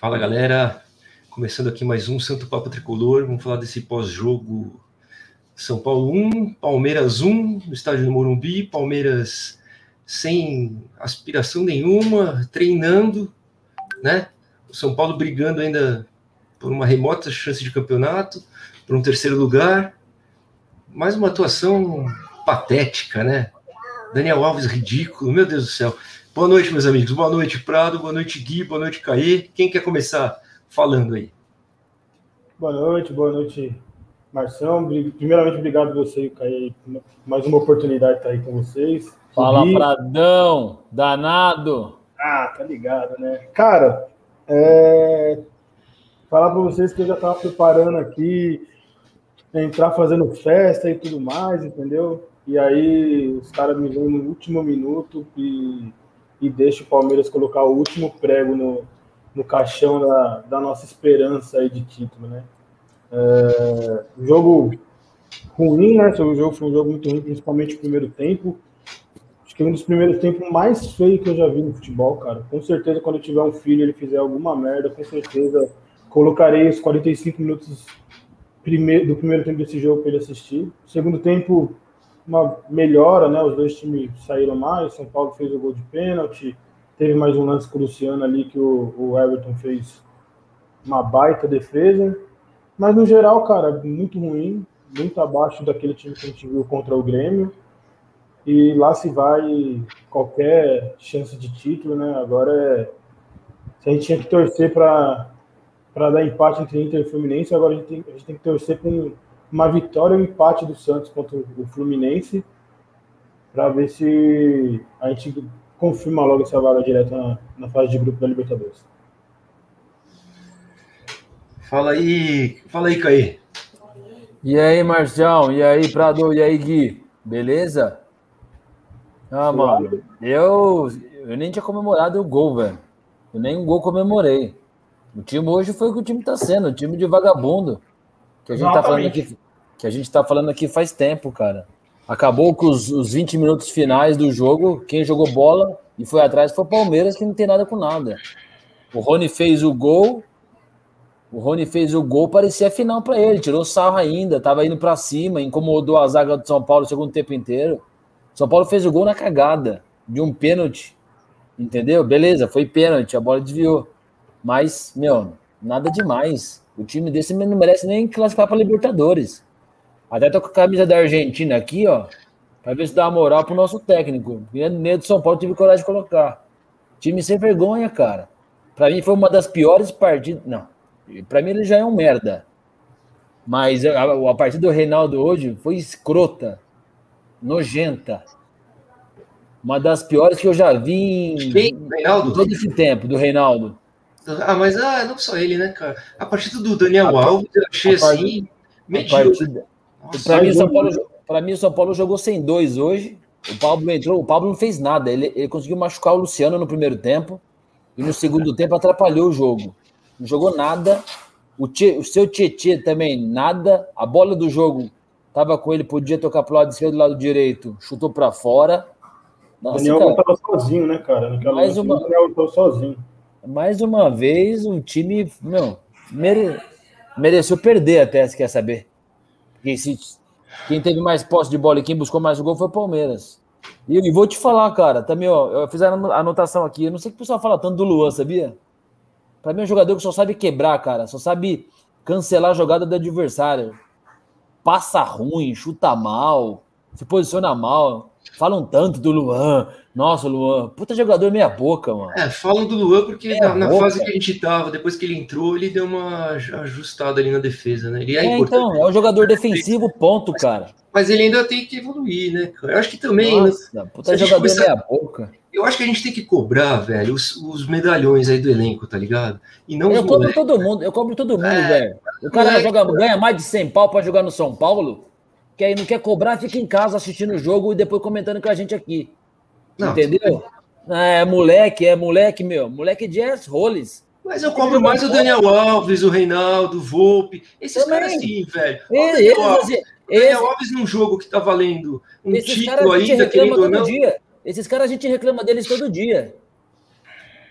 Fala galera, começando aqui mais um Santo Papo Tricolor. Vamos falar desse pós-jogo São Paulo 1, Palmeiras 1, no estádio do Morumbi. Palmeiras sem aspiração nenhuma, treinando, né? O São Paulo brigando ainda por uma remota chance de campeonato, por um terceiro lugar. Mais uma atuação patética, né? Daniel Alves ridículo, meu Deus do céu. Boa noite, meus amigos. Boa noite, Prado. Boa noite, Gui. Boa noite, Caê. Quem quer começar falando aí? Boa noite, boa noite, Marção. Primeiramente, obrigado você, Caê, mais uma oportunidade de estar aí com vocês. Fala, Gui. Pradão, danado. Ah, tá ligado, né? Cara, é... falar para vocês que eu já estava preparando aqui, entrar fazendo festa e tudo mais, entendeu? E aí os caras me vêm no último minuto e e deixa o Palmeiras colocar o último prego no, no caixão da, da nossa esperança aí de título, né? É, jogo ruim, né? O jogo foi um jogo muito ruim, principalmente o primeiro tempo. Acho que é um dos primeiros tempos mais feios que eu já vi no futebol, cara. Com certeza, quando eu tiver um filho ele fizer alguma merda, com certeza colocarei os 45 minutos do primeiro tempo desse jogo para ele assistir. segundo tempo, uma melhora, né? Os dois times saíram mais. São Paulo fez o gol de pênalti. Teve mais um lance cruciano ali que o, o Everton fez uma baita defesa. Mas no geral, cara, muito ruim, muito abaixo daquele time que a gente viu contra o Grêmio. E lá se vai qualquer chance de título, né? Agora é. Se a gente tinha que torcer para dar empate entre Inter e Fluminense, agora a gente tem, a gente tem que torcer um uma vitória e um empate do Santos contra o Fluminense para ver se a gente confirma logo essa vaga direta na, na, fase de grupo da Libertadores. Fala aí, fala aí, Caí. E aí, Marcião? E aí, Prado? E aí, Gui? Beleza? Ah, mano, eu, eu nem tinha comemorado o gol, velho. Eu nem um gol comemorei. O time hoje foi o que o time tá sendo, o time de vagabundo. Que a gente tá falando aqui que a gente está falando aqui faz tempo, cara. Acabou com os, os 20 minutos finais do jogo. Quem jogou bola e foi atrás foi o Palmeiras, que não tem nada com nada. O Rony fez o gol. O Rony fez o gol, parecia final para ele. Tirou sarro ainda, tava indo para cima, incomodou a zaga do São Paulo o segundo tempo inteiro. São Paulo fez o gol na cagada de um pênalti. Entendeu? Beleza, foi pênalti, a bola desviou. Mas, meu, nada demais. O time desse não merece nem classificar para Libertadores. Até tô com a camisa da Argentina aqui, ó. Pra ver se dá uma moral pro nosso técnico. Nem do São Paulo tive coragem de colocar. Time sem vergonha, cara. Pra mim foi uma das piores partidas. Não. Pra mim ele já é um merda. Mas a, a partida do Reinaldo hoje foi escrota. Nojenta. Uma das piores que eu já vi em? Reinaldo? todo esse tempo, do Reinaldo. Ah, mas ah, não só ele, né, cara? A partida do Daniel a, Alves, eu achei assim. Medíocre. Para mim, São Paulo, mim, o São Paulo jogou sem dois hoje. O Pablo entrou, o Pablo não fez nada. Ele, ele conseguiu machucar o Luciano no primeiro tempo e no segundo tempo atrapalhou o jogo. Não jogou nada. O, tchê, o seu Tietê também nada. A bola do jogo estava com ele, podia tocar para o lado esquerdo, lado direito, chutou para fora. Nossa, Daniel estava sozinho, né, cara? Naquela mais uma, Daniel estava sozinho. Mais uma vez, o time, não, mere, mereceu perder até, se quer saber. Quem, se, quem teve mais posse de bola e quem buscou mais gol foi o Palmeiras. E, e vou te falar, cara, também, ó, eu fiz a anotação aqui. Eu não sei que o pessoal fala tanto do Luan, sabia? Pra mim é um jogador que só sabe quebrar, cara. Só sabe cancelar a jogada do adversário. Passa ruim, chuta mal, se posiciona mal. Falam tanto do Luan. Nossa, Luan, puta jogador meia boca, mano. É, falam do Luan porque na, na, fase que a gente tava, depois que ele entrou, ele deu uma ajustada ali na defesa, né? Ele é, é então, é um jogador defensivo, ponto, mas, cara. Mas ele ainda tem que evoluir, né, cara? Eu acho que também. Nossa, né, puta jogador meia boca. Eu acho que a gente tem que cobrar, velho, os, os medalhões aí do elenco, tá ligado? E não eu cobro moleques. todo mundo, eu cobro todo mundo, é, velho. O cara joga, ganha mais de 100 pau pra jogar no São Paulo que aí não quer cobrar, fica em casa assistindo o jogo e depois comentando com a gente aqui. Não, Entendeu? É moleque, é moleque, meu. Moleque de S. Roles. Mas eu cobro mais o Daniel Alves, o Reinaldo, o Volpe. Esses Também. caras sim, velho. Ele, Daniel, Alves, Daniel Alves num jogo que tá valendo um título ainda, querendo ou não. Dia. Esses caras a gente reclama deles todo dia.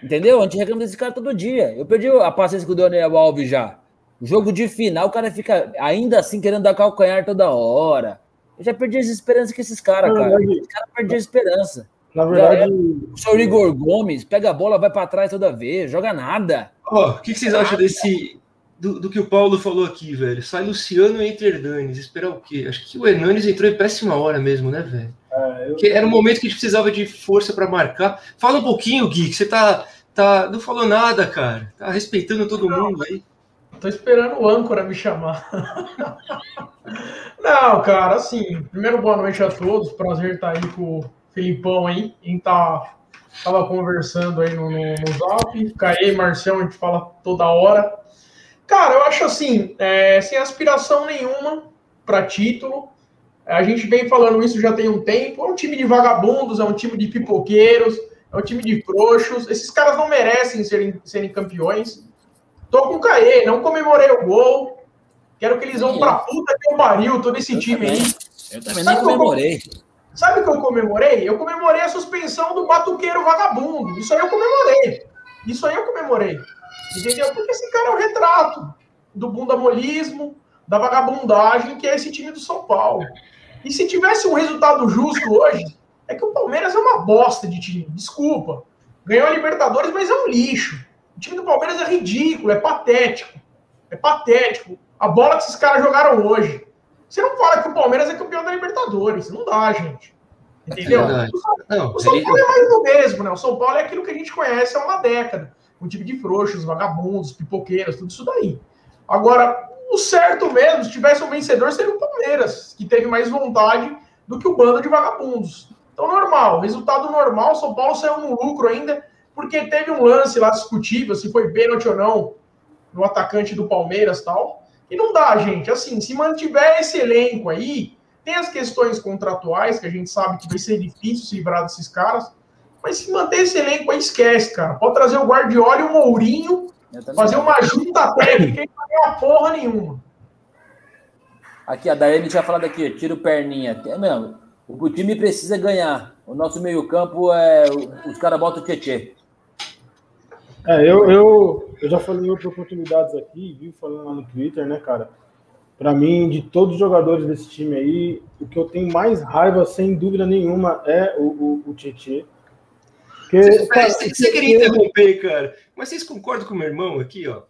Entendeu? A gente reclama desse cara todo dia. Eu perdi a paciência com o Daniel Alves já. Jogo de final, o cara fica ainda assim querendo dar calcanhar toda hora. Eu já perdi as esperanças com esses caras, cara. Os caras perderam a esperança. Na verdade, o senhor Igor Gomes pega a bola, vai para trás toda vez, joga nada. Ó, o que, que vocês acham desse. Do, do, que o Paulo falou aqui, velho? Sai Luciano e entra Hernanes. Esperar o quê? Acho que o Hernanes entrou em péssima hora mesmo, né, velho? É, eu... Era um momento que a gente precisava de força para marcar. Fala um pouquinho, Gui, que você tá, tá. Não falou nada, cara. Tá respeitando todo não, mundo aí. Tô esperando o âncora me chamar. não, cara, assim, primeiro boa noite a todos. Prazer estar aí com o Filipão aí. A gente tá, tava conversando aí no, no, no Zap. Caê, Marcelo, a gente fala toda hora. Cara, eu acho assim, é, sem aspiração nenhuma para título. A gente vem falando isso já tem um tempo. É um time de vagabundos, é um time de pipoqueiros, é um time de frouxos. Esses caras não merecem serem, serem campeões. Tô com o Caê, não comemorei o gol. Quero que eles vão pra puta que eu pariu, todo esse eu time também. aí. Eu também nem comemorei. Sabe o que eu comemorei? Eu comemorei a suspensão do batuqueiro vagabundo. Isso aí eu comemorei. Isso aí eu comemorei. Entendeu? Porque esse cara é o retrato do bundamolismo, da vagabundagem que é esse time do São Paulo. E se tivesse um resultado justo hoje, é que o Palmeiras é uma bosta de time. Desculpa. Ganhou a Libertadores, mas é um lixo. O time do Palmeiras é ridículo, é patético. É patético. A bola que esses caras jogaram hoje. Você não fala que o Palmeiras é campeão da Libertadores. Não dá, gente. Entendeu? É o, São Paulo é mais do mesmo, né? O São Paulo é aquilo que a gente conhece há uma década. Um time de frouxos, vagabundos, pipoqueiros, tudo isso daí. Agora, o certo mesmo, se tivesse um vencedor, seria o Palmeiras, que teve mais vontade do que o bando de vagabundos. Então, normal, resultado normal, São Paulo saiu no lucro ainda, porque teve um lance lá discutível, se foi pênalti ou não, no atacante do Palmeiras tal. E não dá, gente. Assim, se mantiver esse elenco aí, tem as questões contratuais, que a gente sabe que vai ser difícil se livrar desses caras, mas se manter esse elenco aí, esquece, cara. Pode trazer o Guardiola e o Mourinho, fazer uma junta técnica e não ganhar porra nenhuma. Aqui, a Daiane tinha falado aqui, tira o perninha. É mesmo, o time precisa ganhar. O nosso meio-campo é. Os caras botam o Tietê. É, eu, eu, eu já falei em outras oportunidades aqui, vi falando lá no Twitter, né, cara? Para mim, de todos os jogadores desse time aí, o que eu tenho mais raiva, sem dúvida nenhuma, é o, o, o Tietê. Você, cara, você queria interromper, cara, mas vocês concordam com o meu irmão aqui, ó?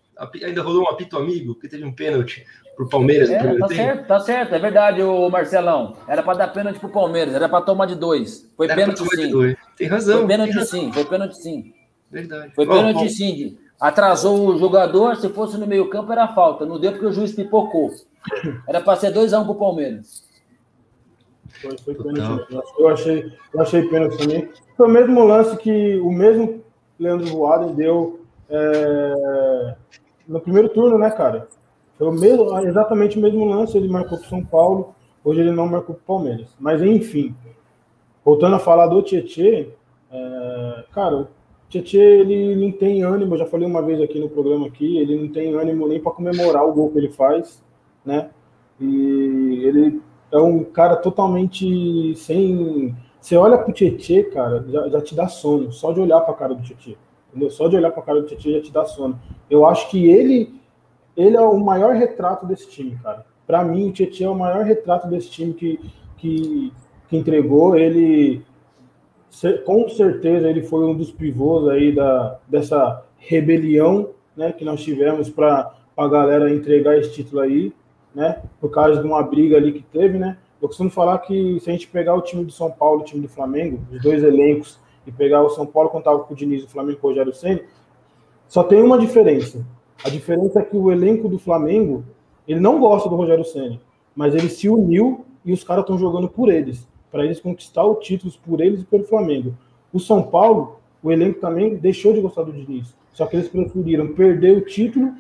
Ainda rolou um apito amigo, que teve um pênalti pro Palmeiras é, no tá tempo. certo, tá certo, é verdade, o Marcelão. Era para dar pênalti pro Palmeiras, era para tomar de dois. Foi era pênalti sim. Tem razão. Foi pênalti sim, foi pênalti sim. Verdade. Foi pênalti sim. Atrasou o jogador, se fosse no meio-campo era falta. Não deu porque o juiz pipocou. Era para ser 2x1 um pro Palmeiras. Foi, foi pênalti. Eu achei, eu achei pênalti também. Foi o mesmo lance que o mesmo Leandro Voaden deu é, no primeiro turno, né, cara? Foi o mesmo, exatamente o mesmo lance. Ele marcou pro São Paulo. Hoje ele não marcou pro Palmeiras. Mas enfim, voltando a falar do Tietê, é, cara, Tietchan, ele não tem ânimo, eu já falei uma vez aqui no programa aqui, ele não tem ânimo nem para comemorar o gol que ele faz, né? E ele é um cara totalmente sem. Você olha pro Tietchan, cara, já, já, te dá sono, só de olhar para cara do Tietchan. Entendeu? Só de olhar para cara do Tietchan já te dá sono. Eu acho que ele, ele é o maior retrato desse time, cara. Para mim, o Tietchan é o maior retrato desse time que, que, que entregou. Ele com certeza ele foi um dos pivôs aí da, dessa rebelião né, que nós tivemos para a galera entregar esse título aí, né, por causa de uma briga ali que teve, né. Eu costumo falar que se a gente pegar o time do São Paulo e o time do Flamengo, os dois elencos, e pegar o São Paulo contava com o Diniz e o Flamengo com o Rogério Senna, só tem uma diferença. A diferença é que o elenco do Flamengo, ele não gosta do Rogério Senna, mas ele se uniu e os caras estão jogando por eles para eles conquistar o título por eles e pelo Flamengo. O São Paulo, o elenco também deixou de gostar do Diniz. Só que eles preferiram perder o título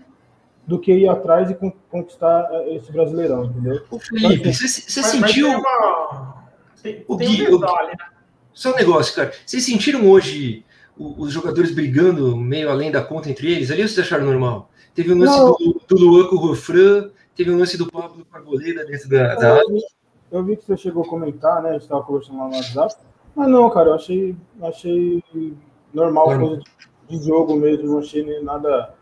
do que ir atrás e conquistar eh, esse Brasileirão, entendeu? O Felipe, você, sentiu. Uma... Tem, o Gui, um detalhe, né? Só um negócio, cara. Vocês sentiram hoje os jogadores brigando meio além da conta entre eles? Ali vocês acharam normal? Teve o um lance do, do Luan com o Rofran, teve o um lance do Pablo com a goleira dentro da, da área. Eu vi que você chegou a comentar, né? A gente estava conversando lá no WhatsApp. Mas não, cara, eu achei, achei normal, normal. coisa de, de jogo mesmo, não achei nada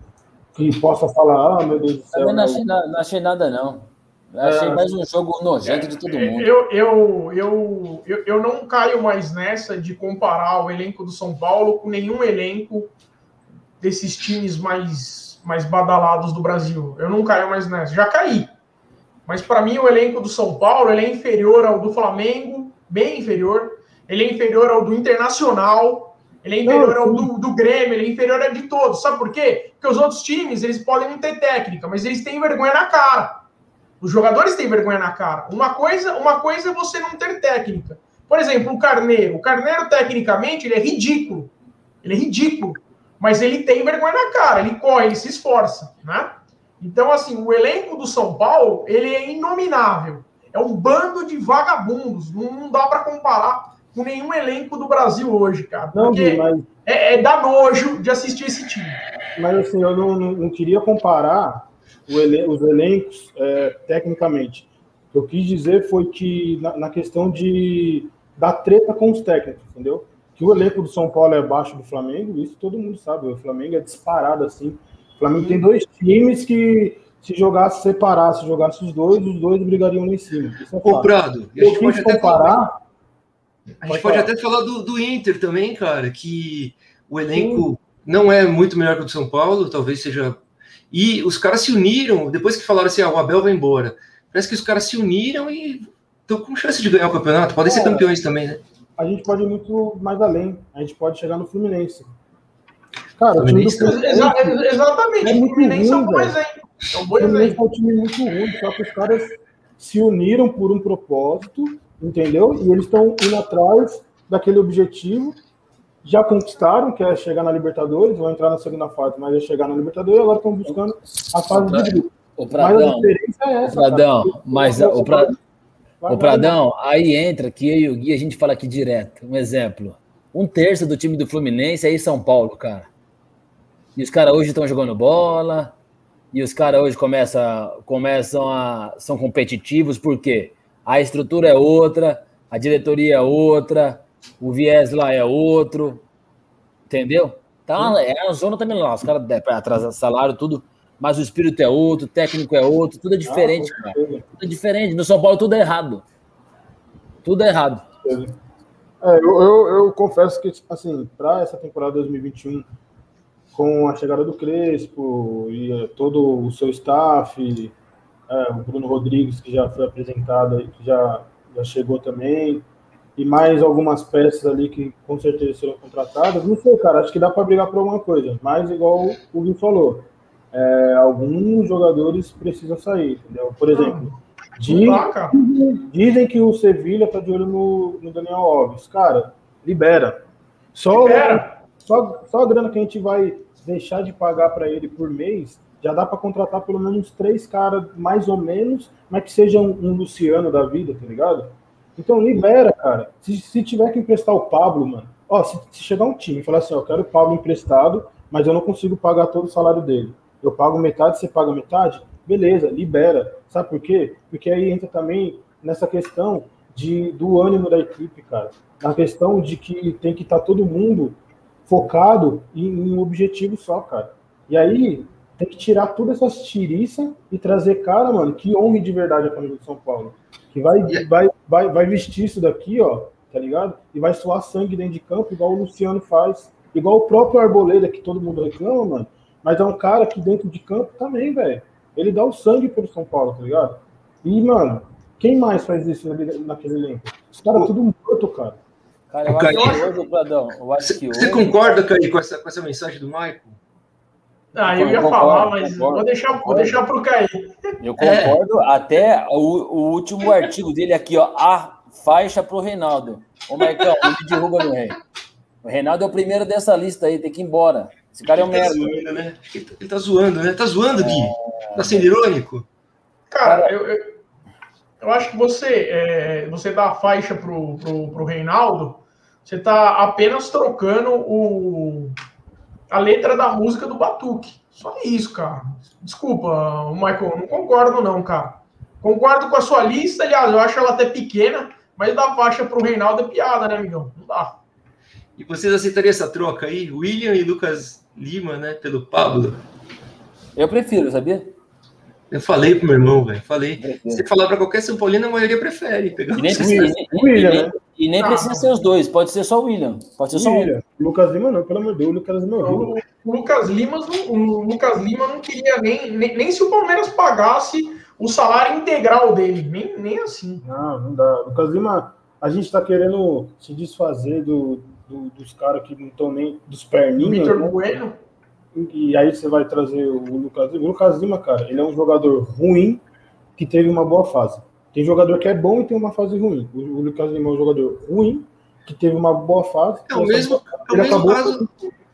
que possa falar, ah, meu Deus do céu. Eu não achei, não achei nada, não. Eu achei é, mais um jogo nojento de todo mundo. Eu, eu, eu, eu, eu não caio mais nessa de comparar o elenco do São Paulo com nenhum elenco desses times mais, mais badalados do Brasil. Eu não caio mais nessa. Já caí. Mas para mim o elenco do São Paulo ele é inferior ao do Flamengo, bem inferior. Ele é inferior ao do Internacional. Ele é inferior ao do, do Grêmio, ele é inferior a de todos. Sabe por quê? Porque os outros times, eles podem não ter técnica, mas eles têm vergonha na cara. Os jogadores têm vergonha na cara. Uma coisa, uma coisa é você não ter técnica. Por exemplo, o Carneiro. O Carneiro, tecnicamente, ele é ridículo. Ele é ridículo. Mas ele tem vergonha na cara, ele corre, ele se esforça, né? Então, assim, o elenco do São Paulo, ele é inominável. É um bando de vagabundos. Não, não dá para comparar com nenhum elenco do Brasil hoje, cara. Não, mas... é, é dar nojo de assistir esse time. Mas, assim, eu não, não, não queria comparar elen os elencos é, tecnicamente. O que eu quis dizer foi que, na, na questão de da treta com os técnicos, entendeu? Que o elenco do São Paulo é abaixo do Flamengo, isso todo mundo sabe. O Flamengo é disparado assim. O Flamengo tem dois times que, se jogasse, separasse, jogasse os dois, os dois brigariam lá em cima. Isso é Ô, Prado, a gente pode até comparar. A gente pode até falar do, do Inter também, cara, que o elenco Sim. não é muito melhor que o do São Paulo, talvez seja. E os caras se uniram, depois que falaram assim, ah, o Abel vai embora. Parece que os caras se uniram e estão com chance de ganhar o campeonato. Podem é, ser campeões também, né? a gente pode ir muito mais além. A gente pode chegar no Fluminense. Cara, o time do Fluminense exatamente. É muito Fluminense ruim, é um bom exemplo. É um bom Fluminense é um time muito ruim, só que os caras se uniram por um propósito, entendeu? E eles estão indo atrás daquele objetivo. Já conquistaram, que é chegar na Libertadores, vão entrar na segunda fase, mas é chegar na Libertadores e agora estão buscando a fase de grupo. O Pradão, mas a diferença é essa. Pradão, mas o, Pradão, o Pradão, aí entra que eu e o Gui, a gente fala aqui direto. Um exemplo. Um terço do time do Fluminense é em São Paulo, cara. E os caras hoje estão jogando bola. E os caras hoje começam, começam a. são competitivos, por quê? A estrutura é outra, a diretoria é outra, o viés lá é outro. Entendeu? Tá, é a zona também lá. Os caras atrasar salário, tudo mas o espírito é outro, o técnico é outro, tudo é diferente, ah, cara. Tudo é diferente. No São Paulo tudo é errado. Tudo é errado. É, eu, eu, eu, confesso que, assim, para essa temporada 2021, com a chegada do Crespo e é, todo o seu staff, é, o Bruno Rodrigues, que já foi apresentado, que já, já chegou também, e mais algumas peças ali que com certeza serão contratadas, não sei, cara, acho que dá para brigar por alguma coisa, mas igual o Gui falou, é, alguns jogadores precisam sair, entendeu? Por exemplo, dizem, dizem que o Sevilha tá de olho no, no, Daniel Alves. Cara, libera. Só, libera. Só, só a grana que a gente vai deixar de pagar para ele por mês, já dá para contratar pelo menos três caras, mais ou menos, mas que sejam um, um Luciano da vida, tá ligado? Então libera, cara. Se, se tiver que emprestar o Pablo, mano, ó, se, se chegar um time e falar assim, ó, eu quero o Pablo emprestado, mas eu não consigo pagar todo o salário dele eu pago metade, você paga metade, beleza, libera. Sabe por quê? Porque aí entra também nessa questão de, do ânimo da equipe, cara. Na questão de que tem que estar tá todo mundo focado em, em, um objetivo só, cara. E aí tem que tirar todas essas tiriças e trazer cara, mano, que honre de verdade a camisa do São Paulo. Que vai, vai, vai, vai vestir isso daqui, ó, tá ligado? E vai suar sangue dentro de campo, igual o Luciano faz. Igual o próprio Arboleda, que todo mundo reclama, mano mas é um cara que dentro de campo também, velho. Ele dá o sangue pelo São Paulo, tá ligado? E, mano, quem mais faz isso naquele elenco? Os caras tudo morto, cara. Cara, eu acho que hoje, eu acho que hoje... Você concorda, Caí, com essa, com essa mensagem do Michael? Ah, eu ia falar, mas concordo, vou deixar, vou deixar pro Caí. Eu concordo é. até o, o, último artigo dele aqui, ó. A faixa pro Reinaldo. Ô, Maicon, ele derruba no rei. O Reinaldo é o primeiro dessa lista aí, tem que ir embora. Esse cara é um merda. Tá zoando, né? Ele tá zoando, né? Tá zoando, Gui? É... Tá sendo irônico? Cara, eu, eu, eu acho que você, é, você dá a faixa pro, pro, pro Reinaldo, você tá apenas trocando o, a letra da música do Batuque. Só isso, cara. Desculpa, Michael, não concordo não, cara. Concordo com a sua lista, aliás, eu acho ela até pequena, mas dar faixa pro Reinaldo é piada, né, amigão? Não dá. E vocês aceitariam essa troca aí? William e Lucas Lima, né? Pelo Pablo? Eu prefiro, sabia? Eu falei pro meu irmão, velho. Falei. Se falar pra qualquer São Paulino, a maioria prefere. Pegar E nem precisa, William, e- William, e nem- né? e nem Ah. precisa ser os dois, pode ser só o William. Pode ser só o William. William. Lucas Lima não, pelo amor de Deus, o Lucas Lima é. Então, O Lucas Lima, não- o Lucas Lima não queria nem, nem, nem se o Palmeiras pagasse o salário integral dele, nem, nem assim. Não, não dá. Lucas Lima, a gente tá querendo se desfazer do, do- dos caras que não estão nem dos O perninhos, Vitor né? Bueno, E aí você vai trazer o Lucas Lima. O Lucas Lima, cara, ele é um jogador ruim que teve uma boa fase. Tem jogador que é bom e tem uma fase ruim. O, Lucas Lima é um jogador ruim que teve uma boa fase. É o mesmo, é o mesmo caso.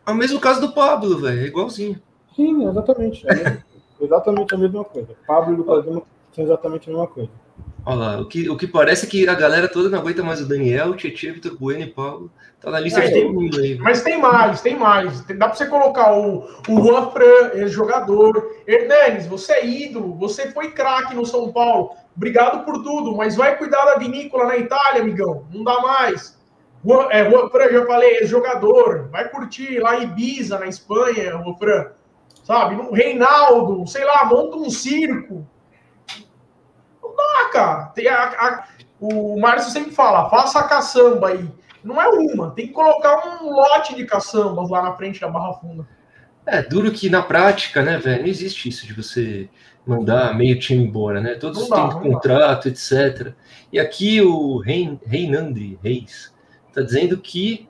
É o mesmo caso do Pablo, velho. É igualzinho. Sim, exatamente. É mesmo- exatamente a mesma coisa. Pablo e Lucas Lima são exatamente a mesma coisa. Olha lá, o que, o que parece é que a galera toda não aguenta mais o Daniel, o Tietchan, Vitor Bueno e Paulo. Tá na lista É, de todo mundo aí. mas tem mais, tem mais. Tem- Dá pra você colocar o, o Juan Fran, ex-jogador. Hernanes, você é ídolo, você foi craque no São Paulo. Obrigado por tudo, mas vai cuidar da vinícola na Itália, amigão. Não dá mais. Juan, é, Juan Fran, já falei, ex-jogador. Vai curtir lá em Ibiza, na Espanha, Juan Fran. Sabe? No Reinaldo, sei lá, monta um circo. Não dá, cara. Tem a- a- o Márcio sempre fala, faça a caçamba aí. Não é uma, tem que colocar um lote de caçambas lá na frente da Barra Funda. É, duro que na prática, né, velho, não existe isso de você mandar meio time embora, né? Todos dá, têm não dá. contrato, etc. E aqui o Rein, Reinandre Reis tá dizendo que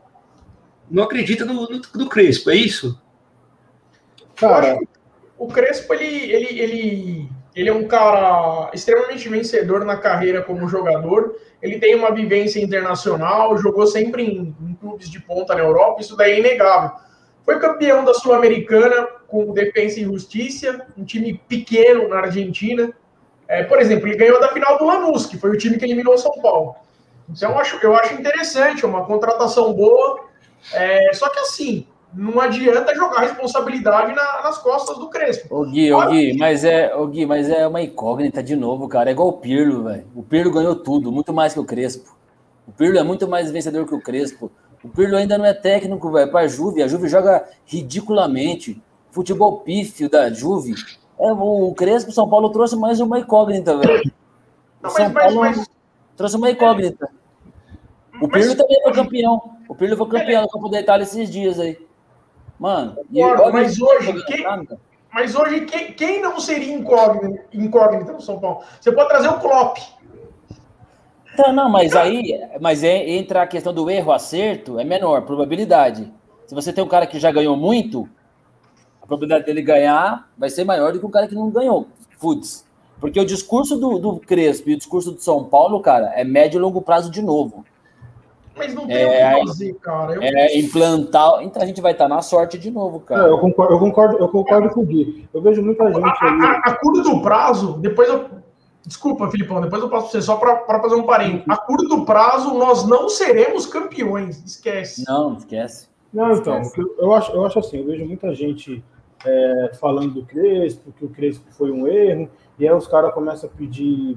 não acredita no, no, no Crespo, é isso? Cara, O Crespo, ele, ele, ele, ele é um cara extremamente vencedor na carreira como jogador. Ele tem uma vivência internacional, jogou sempre em, em clubes de ponta na Europa, isso daí é inegável. Foi campeão da Sul-Americana com Defensa e Justiça, um time pequeno na Argentina. É, por exemplo, ele ganhou da final do Lanús, que foi o time que eliminou o São Paulo. Então, eu acho, eu acho interessante, é uma contratação boa. É, só que assim, não adianta jogar responsabilidade na- nas costas do Crespo. Ô Gui, ô Gui, mas é, ô Gui, mas é uma incógnita de novo, cara. É igual o Pirlo, velho. O Pirlo ganhou tudo, muito mais que o Crespo. O Pirlo é muito mais vencedor que o Crespo. O Pirlo ainda não é técnico, velho, pra Juve. A Juve joga ridiculamente. Futebol pífio da Juve. É, o Crespo, São Paulo trouxe mais uma incógnita, velho. São mas, Paulo mas, trouxe uma incógnita. O Pirlo também foi campeão. O Pirlo foi campeão da Copa da Itália esses dias aí. Mano, Concordo, mas hoje, quem- mas hoje, quem, quem não seria incógnito, incógnito no São Paulo? Você pode trazer o Klopp. Tá, não, mas aí, mas é, entra a questão do erro, acerto, é menor, probabilidade. Se você tem um cara que já ganhou muito, a probabilidade dele ganhar vai ser maior do que um cara que não ganhou. Putz. Porque o discurso do, do Crespo e o discurso do São Paulo, cara, é médio e longo prazo de novo. Mas não tem É, o aí- que fazer, cara. Eu- É implantar. Então a gente vai estar na sorte de novo, é, cara. eu, concordo, eu, concordo, eu concordo com o Gui. Eu vejo muita gente a, ali. a- a curto prazo, depois eu. Desculpa, Filipão, depois eu passo pra você só para fazer um parênteses. A curto prazo, nós não seremos campeões. Esquece. Não, esquece. Não, então, eu- eu acho, eu acho assim, eu vejo muita gente é, falando do Crespo, que o Crespo foi um erro, e aí os caras começam a pedir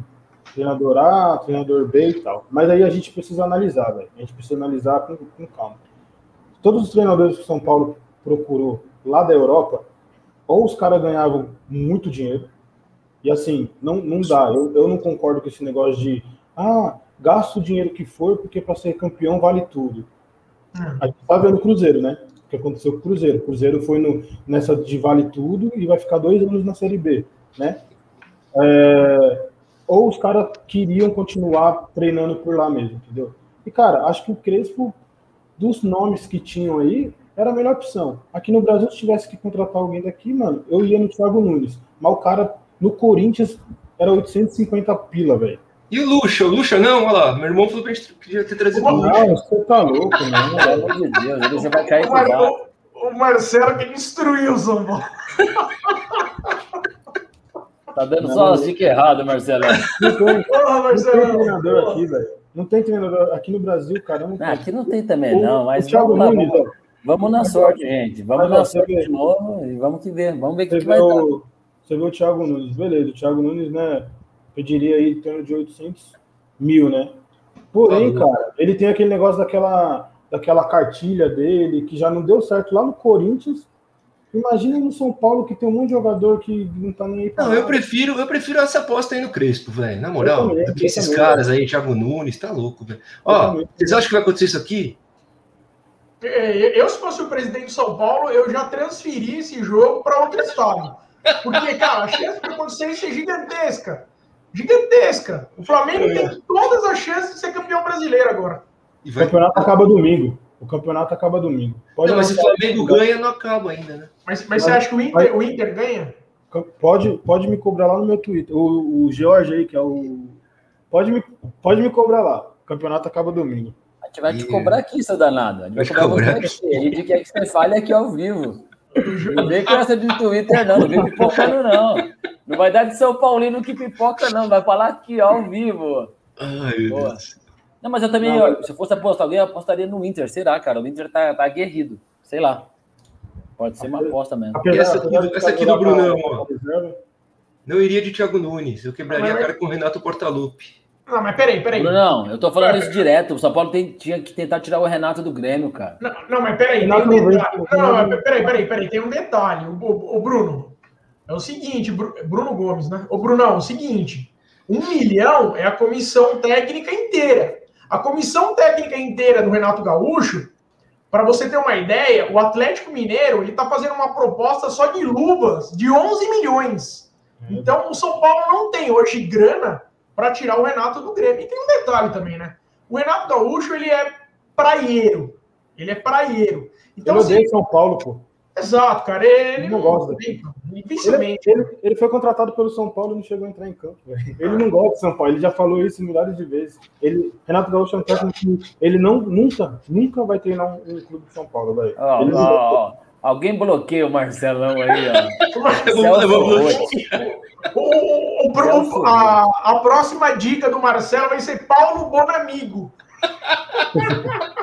treinador A, treinador B e tal. Mas aí a gente precisa analisar, velho. A gente precisa analisar com, com calma. Todos os treinadores que o São Paulo procurou lá da Europa, ou os caras ganhavam muito dinheiro, e assim, não, não dá. Eu, eu não concordo com esse negócio de ah, gasta o dinheiro que for, porque para ser campeão vale tudo. Hum. A gente tá vendo o Cruzeiro, né? O que aconteceu com o Cruzeiro. O Cruzeiro foi no, nessa de vale tudo e vai ficar dois anos na Série B, né? É, ou os caras queriam continuar treinando por lá mesmo, entendeu? E, cara, acho que o Crespo, dos nomes que tinham aí, era a melhor opção. Aqui no Brasil, se tivesse que contratar alguém daqui, mano, eu ia no Thiago Nunes. Mas o cara, no Corinthians, era 850 pila, velho. E o Lucha? O Lucha não? Olha lá, meu irmão falou pra gente que podia ter trazido o Lucha. Não, você tá louco, mano. Pelo amor de Deus, ele já vai cair O. Mar- o Marcelo que destruiu o São Paulo. Tá dando Não, só as dicas erradas, Marcelo. Não tem, Porra, não tem Marcelo. treinador Porra. aqui, velho. Não tem treinador aqui no Brasil, cara. Não Não, tem. aqui não tem também, não, mas o Thiago vamos Nunes, vamos, vamos na sorte, gente. Vamos Mas, na sorte vê- de novo e vamos que ver. Vamos ver o que, que vai dar. o, você vê o Thiago Nunes, beleza. O Thiago Nunes, né? Pediria aí em torno de 800 mil, né? Porém, cara, ele tem aquele negócio daquela daquela cartilha dele, que já não deu certo lá no Corinthians. Imagina no São Paulo que tem um monte de jogador que não tá nem aí pra Não, eu prefiro, eu prefiro essa aposta aí no Crespo, velho. Na moral, também, do que esses também, caras aí, Thiago Nunes, tá louco, velho. Ó, vocês acham que vai acontecer isso aqui? É, eu, se fosse o presidente de São Paulo, eu já transferi esse jogo para outro estado. Porque, cara, a chance de acontecer isso é gigantesca. Gigantesca. O Flamengo é. tem todas as chances de ser campeão brasileiro agora. O campeonato acaba domingo. O campeonato acaba domingo. Pode não, mas se o Flamengo ganha, não acaba ainda, né? Mas, mas, mas você acha que o Inter, o Inter ganha? Pode, pode me cobrar lá no meu Twitter. O, o George aí, que é o. Pode me, pode me cobrar lá. O campeonato acaba domingo. A gente vai te cobrar aqui, seu danado. A gente vai, vai cobrar, cobrar aqui. A gente quer que você fale aqui ao vivo. Não vem com essa de Twitter, não. Não vem pipocando, não. Não vai dar de São Paulino que pipoca, não. Vai falar aqui, ao vivo. Ai, meu Deus. Não, mas eu também, não, se eu fosse apostar alguém, eu apostaria no Inter. Será, cara? O Inter tá, tá aguerrido. Sei lá. Pode ser uma aposta mesmo. Essa aqui, do, essa aqui do Brunão, ó. Não iria de Thiago Nunes. Eu quebraria a cara com o Renato Portaluppi. Não, mas peraí, peraí. Não, eu tô falando isso direto. O São Paulo tem, tinha que tentar tirar o Renato do Grêmio, cara. Não, não mas peraí, tem um detalhe. Não, não, peraí, peraí, peraí, tem um detalhe. O, o, o Bruno, é o seguinte, Bruno Gomes, né? O Brunão, é o seguinte: um milhão é a comissão técnica inteira. A comissão técnica inteira do Renato Gaúcho, para você ter uma ideia, o Atlético Mineiro ele está fazendo uma proposta só de luvas de 11 milhões. É. Então o São Paulo não tem hoje grana para tirar o Renato do Grêmio. E tem um detalhe também, né? O Renato Gaúcho, ele é praieiro. Ele é praieiro. Então, ele odeia assim, São Paulo, pô. Exato, cara. Ele, ele não gosta. Dificilmente. Ele, ele, ele, foi contratado pelo São Paulo e não chegou a entrar em campo. Véio. Ele não gosta de São Paulo. Ele já falou isso milhares de vezes. Ele, Renato Gaúcho é um técnico que ele não, nunca, nunca vai treinar um, um clube de São Paulo. Oh, oh, oh. Alguém bloqueia o Marcelão aí, ó. o, o, a, a próxima dica do Marcelo vai ser Paulo Bonamigo.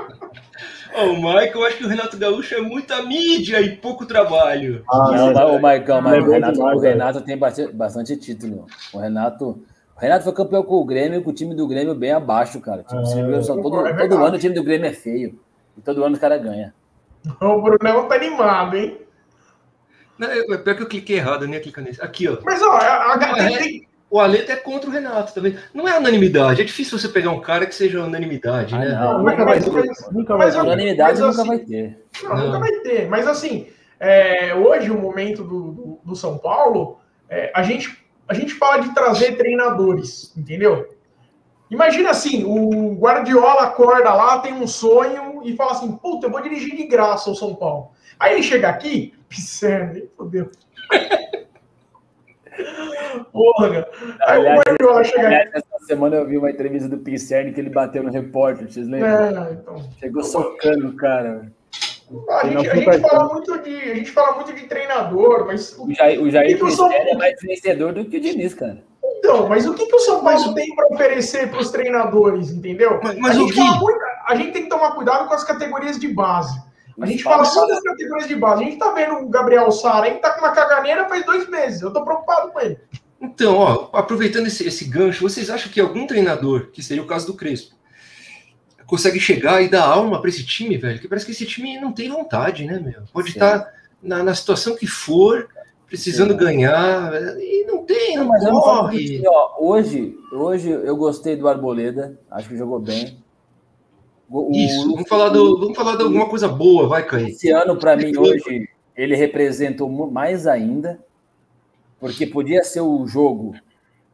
o Michael, acho que o Renato Gaúcho é muita mídia e pouco trabalho. Ah, não, o Michael, mas o Renato, demais, o Renato tem bastante, título. O Renato, o Renato foi campeão com o Grêmio, com o time do Grêmio bem abaixo, cara. Tipo, é, todo, é todo ano o time do Grêmio é feio. E todo ano o cara ganha. O Brunão tá animado, hein? Não, é pior que eu cliquei errado, eu nem ia clicar nesse. Aqui, ó. Mas, ó, a, a, é, tem... o Aleta é contra o Renato também. Não é unanimidade. É difícil você pegar um cara que seja unanimidade, ah, né? Não, nunca vai ter. Nunca vai ter. Unanimidade nunca vai ter. Nunca vai ter. Mas, assim, é, hoje, o momento do, do, do São Paulo, é, a, gente, a gente fala de trazer treinadores, entendeu? Imagina assim, o Guardiola acorda lá, tem um sonho e fala assim, puta, eu vou dirigir de graça o São Paulo. Aí ele chega aqui, piscina, fodeu. Porra, cara. Aí aliás, o aliás, aqui. Essa semana eu vi uma entrevista do Pisserni que ele bateu no repórter, vocês lembram? É, então. Chegou socando o cara. A gente, a, gente fala muito de, a gente fala muito de treinador, mas. O Jair, o Jair é mais vencedor do que o Diniz, cara. Então, mas o que, que o São Paulo tem para oferecer para os treinadores, entendeu? Mas, mas a, gente muito, a gente tem que tomar cuidado com as categorias de base. A gente fala só das categorias de base. A gente tá vendo o Gabriel Sara aí, tá com uma caganeira faz dois meses. Eu tô preocupado com ele. Então, ó, aproveitando esse, esse gancho, vocês acham que algum treinador, que seria o caso do Crespo, consegue chegar e dar alma para esse time, velho? Que parece que esse time não tem vontade, né, meu? Pode estar tá na, na situação que for, precisando Sim. ganhar, e não tem, não, não mas corre. Assim, ó, hoje, hoje eu gostei do Arboleda, acho que jogou bem. O, Isso, vamos falar, do, vamos falar de alguma coisa boa, vai, cair. Esse ano, para mim, hoje, ele representou mais ainda, porque podia ser o jogo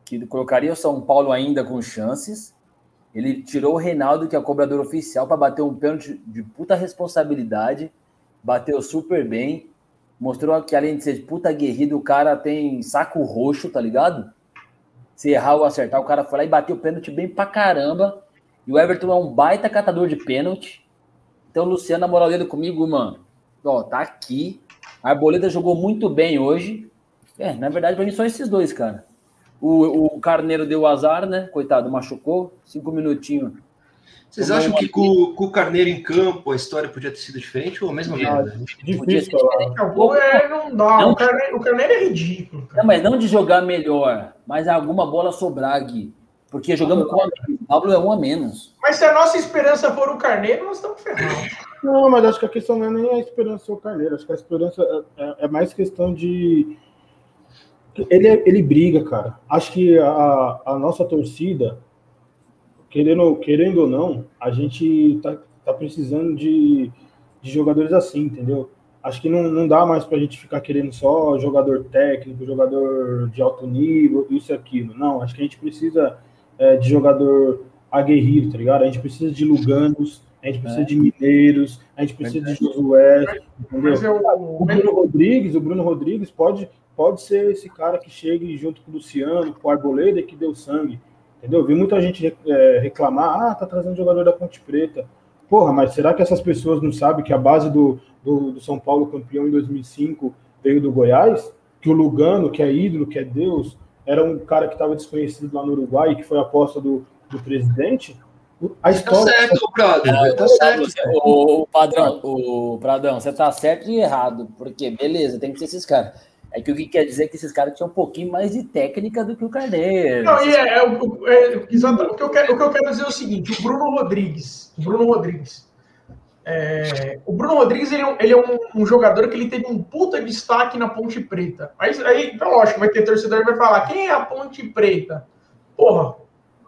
que colocaria o São Paulo ainda com chances. Ele tirou o Reinaldo, que é o cobrador oficial, para bater um pênalti de puta responsabilidade. Bateu super bem. Mostrou que além de ser puta guerrido, o cara tem saco roxo, tá ligado? Se errar ou acertar, o cara foi lá e bateu o pênalti bem pra caramba. E o Everton é um baita catador de pênalti. Então, Luciano, a moral dele comigo, mano, ó, tá aqui. A Arboleda jogou muito bem hoje. É, na verdade, pra mim, só esses dois, cara. O, o Carneiro deu azar, né? Coitado, machucou. Cinco minutinhos vocês acham que com, com, o Carneiro em campo a história podia ter sido diferente ou a mesma merda? Difícil. Não, é, não dá. Não, o, Carneiro, o, Carneiro, é ridículo. Não, mas não de jogar melhor, mas alguma bola sobrar, Gui. Porque jogamos com. O Pablo é um a menos. Mas se a nossa esperança for o Carneiro, nós estamos ferrados. Não, mas acho que a questão não é nem a esperança ou o Carneiro. Acho que a esperança é, é, é mais questão de. Ele, é, ele briga, cara. Acho que a, a nossa torcida, querendo, querendo ou não, a gente tá, tá precisando de, de jogadores assim, entendeu? Acho que não, não dá mais para a gente ficar querendo só jogador técnico, jogador de alto nível, isso e aquilo. Não, acho que a gente precisa é, de jogador aguerrido, tá ligado? A gente precisa de Luganos, a gente precisa é. de Mineiros, a gente precisa de Josué, entendeu? Eu, o Bruno Rodrigues, o Bruno Rodrigues pode, pode ser esse cara que chegue junto com o Luciano, com o Arboleda e que deu sangue, entendeu? Vi muita gente é, reclamar, ah, tá trazendo jogador da Ponte Preta. Porra, mas será que essas pessoas não sabem que a base do, do, do São Paulo campeão em 2005 veio do Goiás? Que o Lugano, que é ídolo, que é Deus, era um cara que estava desconhecido lá no Uruguai e que foi aposta do, do presidente? A tá história. Tá certo, brother. Tá certo. O, o, padrão, o Pradão, você tá certo e errado. Porque, beleza, tem que ser esses caras. É que o que quer dizer é que esses caras tinham um pouquinho mais de técnica do que o Carneiro. Não, e é, é, é exatamente, o, que eu quero, o que eu quero dizer é o seguinte: o Bruno Rodrigues, o Bruno Rodrigues, é, o Bruno Rodrigues ele, é, ele é um, um, jogador que ele teve um puta destaque na Ponte Preta. Aí, aí então, lógico, vai ter torcedor que vai falar: quem é a Ponte Preta? Porra,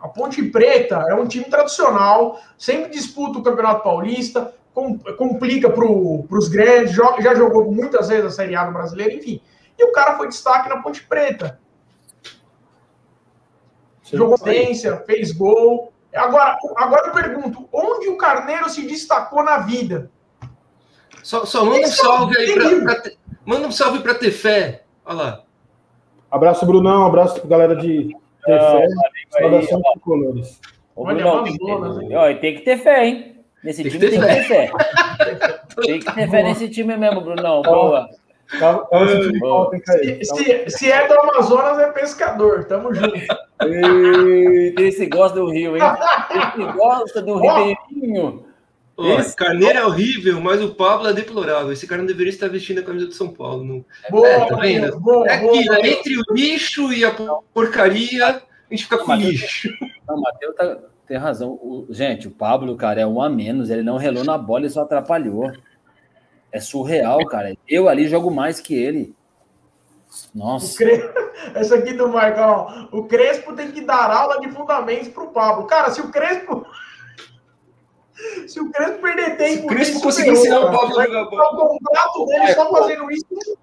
a Ponte Preta é um time tradicional, sempre disputa o Campeonato Paulista, com, complica para os grandes, já jogou muitas vezes a Série A do brasileiro, enfim. E o cara foi destaque na Ponte Preta. Sim, Jogou potência, fez gol. Agora, agora eu pergunto, onde o Carneiro se destacou na vida? Só, só manda um salve aí para manda um salve para ter fé. Olha lá. Abraço, Brunão. Abraço para galera de ter fé. Saudação de colores. Olha, tem, tem que ter fé, hein? Nesse tem time que tem que ter fé. tem que ter fé nesse time mesmo, Brunão. Boa. Tá, tá se, se, se, é do Amazonas, é pescador. Tamo junto. Eita, esse gosta do Rio, hein? Esse gosta do Ribeirinho. Esse... Carneiro é horrível, mas o Pablo é deplorável. Esse cara não deveria estar vestindo a camisa do São Paulo. Não... Boa, é, tá vendo? Boa, é que boa, entre o lixo e a porcaria, a gente fica com lixo. Não, Matheus tá, tem razão. O, gente, o Pablo, cara, é um a menos. Ele não relou na bola e só atrapalhou. É surreal, cara. Eu ali jogo mais que ele. Nossa. Essa aqui do Marcão. O Crespo tem que dar aula de fundamentos pro Pablo. Cara, se o Crespo. Se o Crespo perder tempo. Se o Crespo conseguir ensinar o Pablo a jogar bola. O contrato dele só fazendo isso.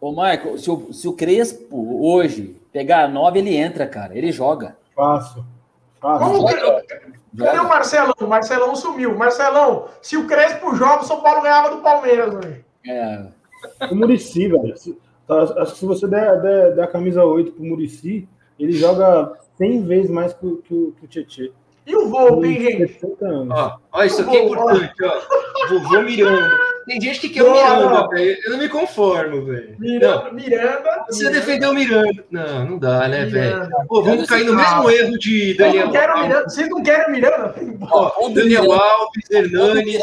Ô, Michael, se o, se o Crespo hoje pegar a 9, ele entra, cara. Ele joga. Fácil. Fácil. Como. Cadê o Marcelão? O Marcelão sumiu. Marcelão, se o Crespo joga, o São Paulo ganhava do Palmeiras hoje. É. O Murici, velho. Tá, acho que se você der, der, der a camisa 8 pro Murici, ele joga 100 vezes mais que, que, que o Tietchan. E o Volpe, hein, gente? Ó, ó, isso aqui é importante, ó. Vovô Miranda. Tem gente que quer o Miranda, velho. Eu não me conformo, velho. Miranda, Miranda. Você Miranda. defendeu o Miranda. Não, não dá, né, velho? Pô, vamos cair no mesmo erro de Daniel Alves. Vocês não querem o Miranda? Ó, Daniel Miranda, Alves, Hernani.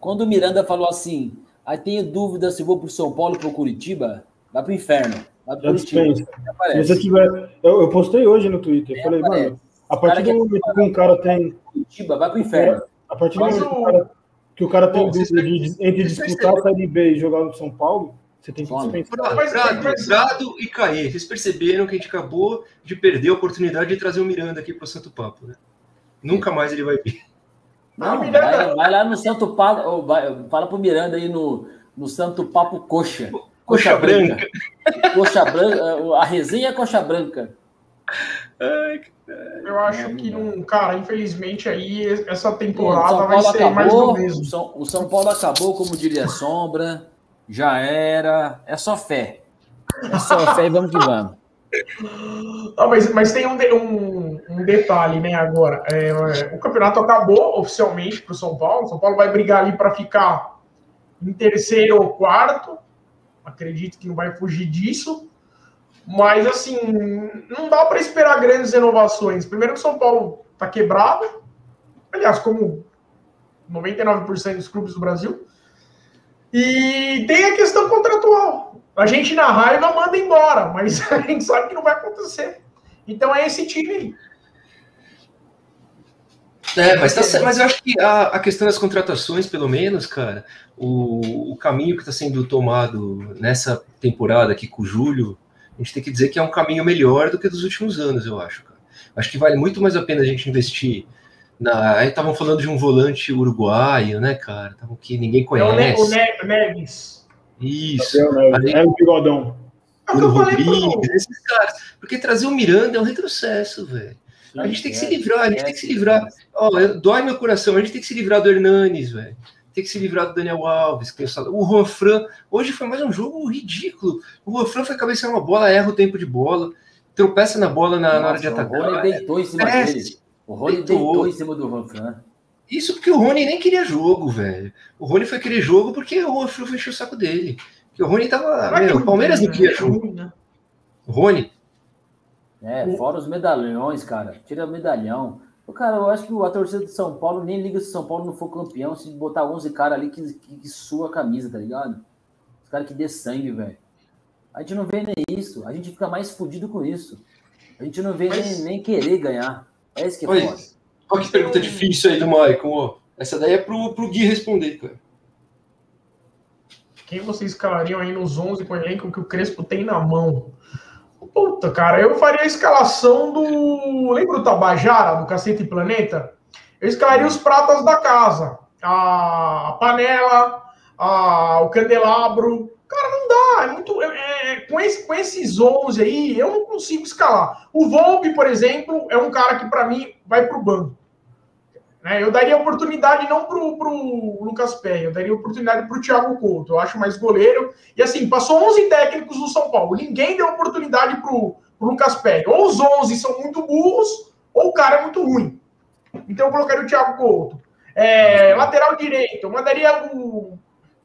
Quando o Miranda falou assim, aí tenho dúvida se vou pro São Paulo ou pro Curitiba, vai pro inferno. Vai pro Curitiba. Se você tiver... Eu, eu postei hoje no Twitter. Eu falei, aparece. mano, a partir do momento que um cara tem... Curitiba, vai pro inferno. A partir do momento que o cara que o cara tem dúvida de, entre disputar a Série B e jogar no São Paulo, você tem que dispensar. Prado, e Caê, vocês perceberam que a gente acabou de perder a oportunidade de trazer o Miranda aqui para o Santo Papo, né? Nunca mais ele vai vir. Não, vai, vai, lá no Santo Papo, vai, fala pro Miranda aí no, no Santo Papo Coxa. Coxa, coxa branca. branca. Coxa branca, a resenha é coxa branca. Eu acho que não, cara, infelizmente aí essa temporada vai ser acabou, mais do mesmo. O São, o São Paulo acabou, como diria Sombra, já era, é só fé. É só fé e vamos que vamos. Não, mas, mas tem um, um, um detalhe, né, agora. É, o campeonato acabou oficialmente para o São Paulo. O São Paulo vai brigar ali para ficar em terceiro ou quarto. Acredito que não vai fugir disso. Mas, assim, não dá para esperar grandes renovações. Primeiro que o São Paulo está quebrado. Aliás, como 99% dos clubes do Brasil. E tem a questão contratual. A gente, na raiva, manda embora, mas a gente sabe que não vai acontecer. Então é esse time aí. É, mas, tá, mas eu acho que a, a, questão das contratações, pelo menos, cara, o, o caminho que está sendo tomado nessa temporada aqui com o Júlio, a gente tem que dizer que é um caminho melhor do que dos últimos anos, eu acho. Cara. Acho que vale muito mais a pena a gente investir na. Aí estavam falando de um volante uruguaio, né, cara? Tavam que ninguém conhece. É o, ne o Neves. Isso. É o bigodão. É o Rodrigues, esses caras. Porque trazer o Miranda é um retrocesso, velho. A gente tem que se livrar, a gente tem que se livrar. Ó, dói meu coração, a gente tem que se livrar do Hernanes, velho. Tem que se livrar do Daniel Alves, que o Juan Fran. Hoje foi mais um jogo ridículo. O Juan Fran foi cabecear uma bola, erra o tempo de bola, tropeça na bola na, Nossa, na hora de atacar. O Rony deitou em cima é, dele. O Rony deitou. deitou em cima do Juan Fran. Isso porque o Rony nem queria jogo, velho. O Rony foi querer jogo porque o Juan Fran fechou o saco dele. Porque o Rony tava. Meu, o Palmeiras não queria jogo. Né? O Rony, é, fora os medalhões, cara. Tira o medalhão. Cara, eu acho que a torcida de São Paulo nem liga se São Paulo não for campeão, se botar 11 caras ali que, que, que, sua a camisa, tá ligado? Os caras que dê sangue, velho. A gente não vê nem isso. A gente fica mais fudido com isso. A gente não vê Mas... nem, nem, querer ganhar. É isso que é foda. Qual que pergunta difícil aí do Maicon? Essa daí é pro, pro Gui responder, cara. Quem vocês escalariam aí nos 11 com o elenco que o Crespo tem na mão? Puta, cara, eu faria a escalação do. Lembra do Tabajara, do Cacete Planeta? Eu escalaria os pratas da casa. A panela, a... o candelabro. Cara, não dá. É muito. É... é com, esse... com esses 11 aí, eu não consigo escalar. O Volpe, por exemplo, é um cara que, para mim, vai pro banco. Né? Eu daria oportunidade não para o Lucas Pé, eu daria oportunidade para o Thiago Couto. Eu acho mais goleiro. E assim, passou 11 técnicos no São Paulo. Ninguém deu oportunidade para o Lucas Pé. Ou os 11 são muito burros, ou o cara é muito ruim. Então eu colocaria o Thiago Couto. É, lateral direito, eu mandaria o.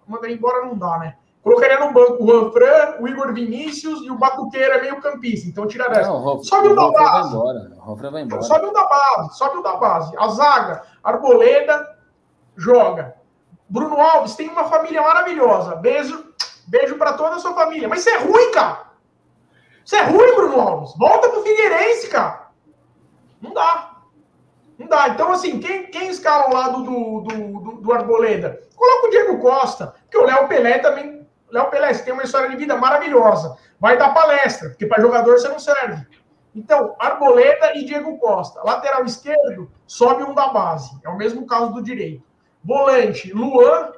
Mandaria embora, não dá, né? Colocaria no banco o Ranfran, o Igor Vinícius e o Batuqueira é meio campista. Então tira dessa. Não, sobe o da base. Vai embora. O vai embora. Sobe o da base. Sobe o da base. A zaga, Arboleda, joga. Bruno Alves tem uma família maravilhosa. Beijo, beijo para toda a sua família. Mas você é ruim, cara. Você é ruim, Bruno Alves. Volta pro Figueirense, cara. Não dá. Não dá. Então, assim, quem, quem escala ao lado do, do, do, do Arboleda? Coloca o Diego Costa, porque o Léo Pelé também Léo Pelé, você tem uma história de vida maravilhosa. Vai dar palestra, porque para jogador você não serve. Então, Arboleda e Diego Costa. Lateral esquerdo, sobe um da base. É o mesmo caso do direito. Volante, Luan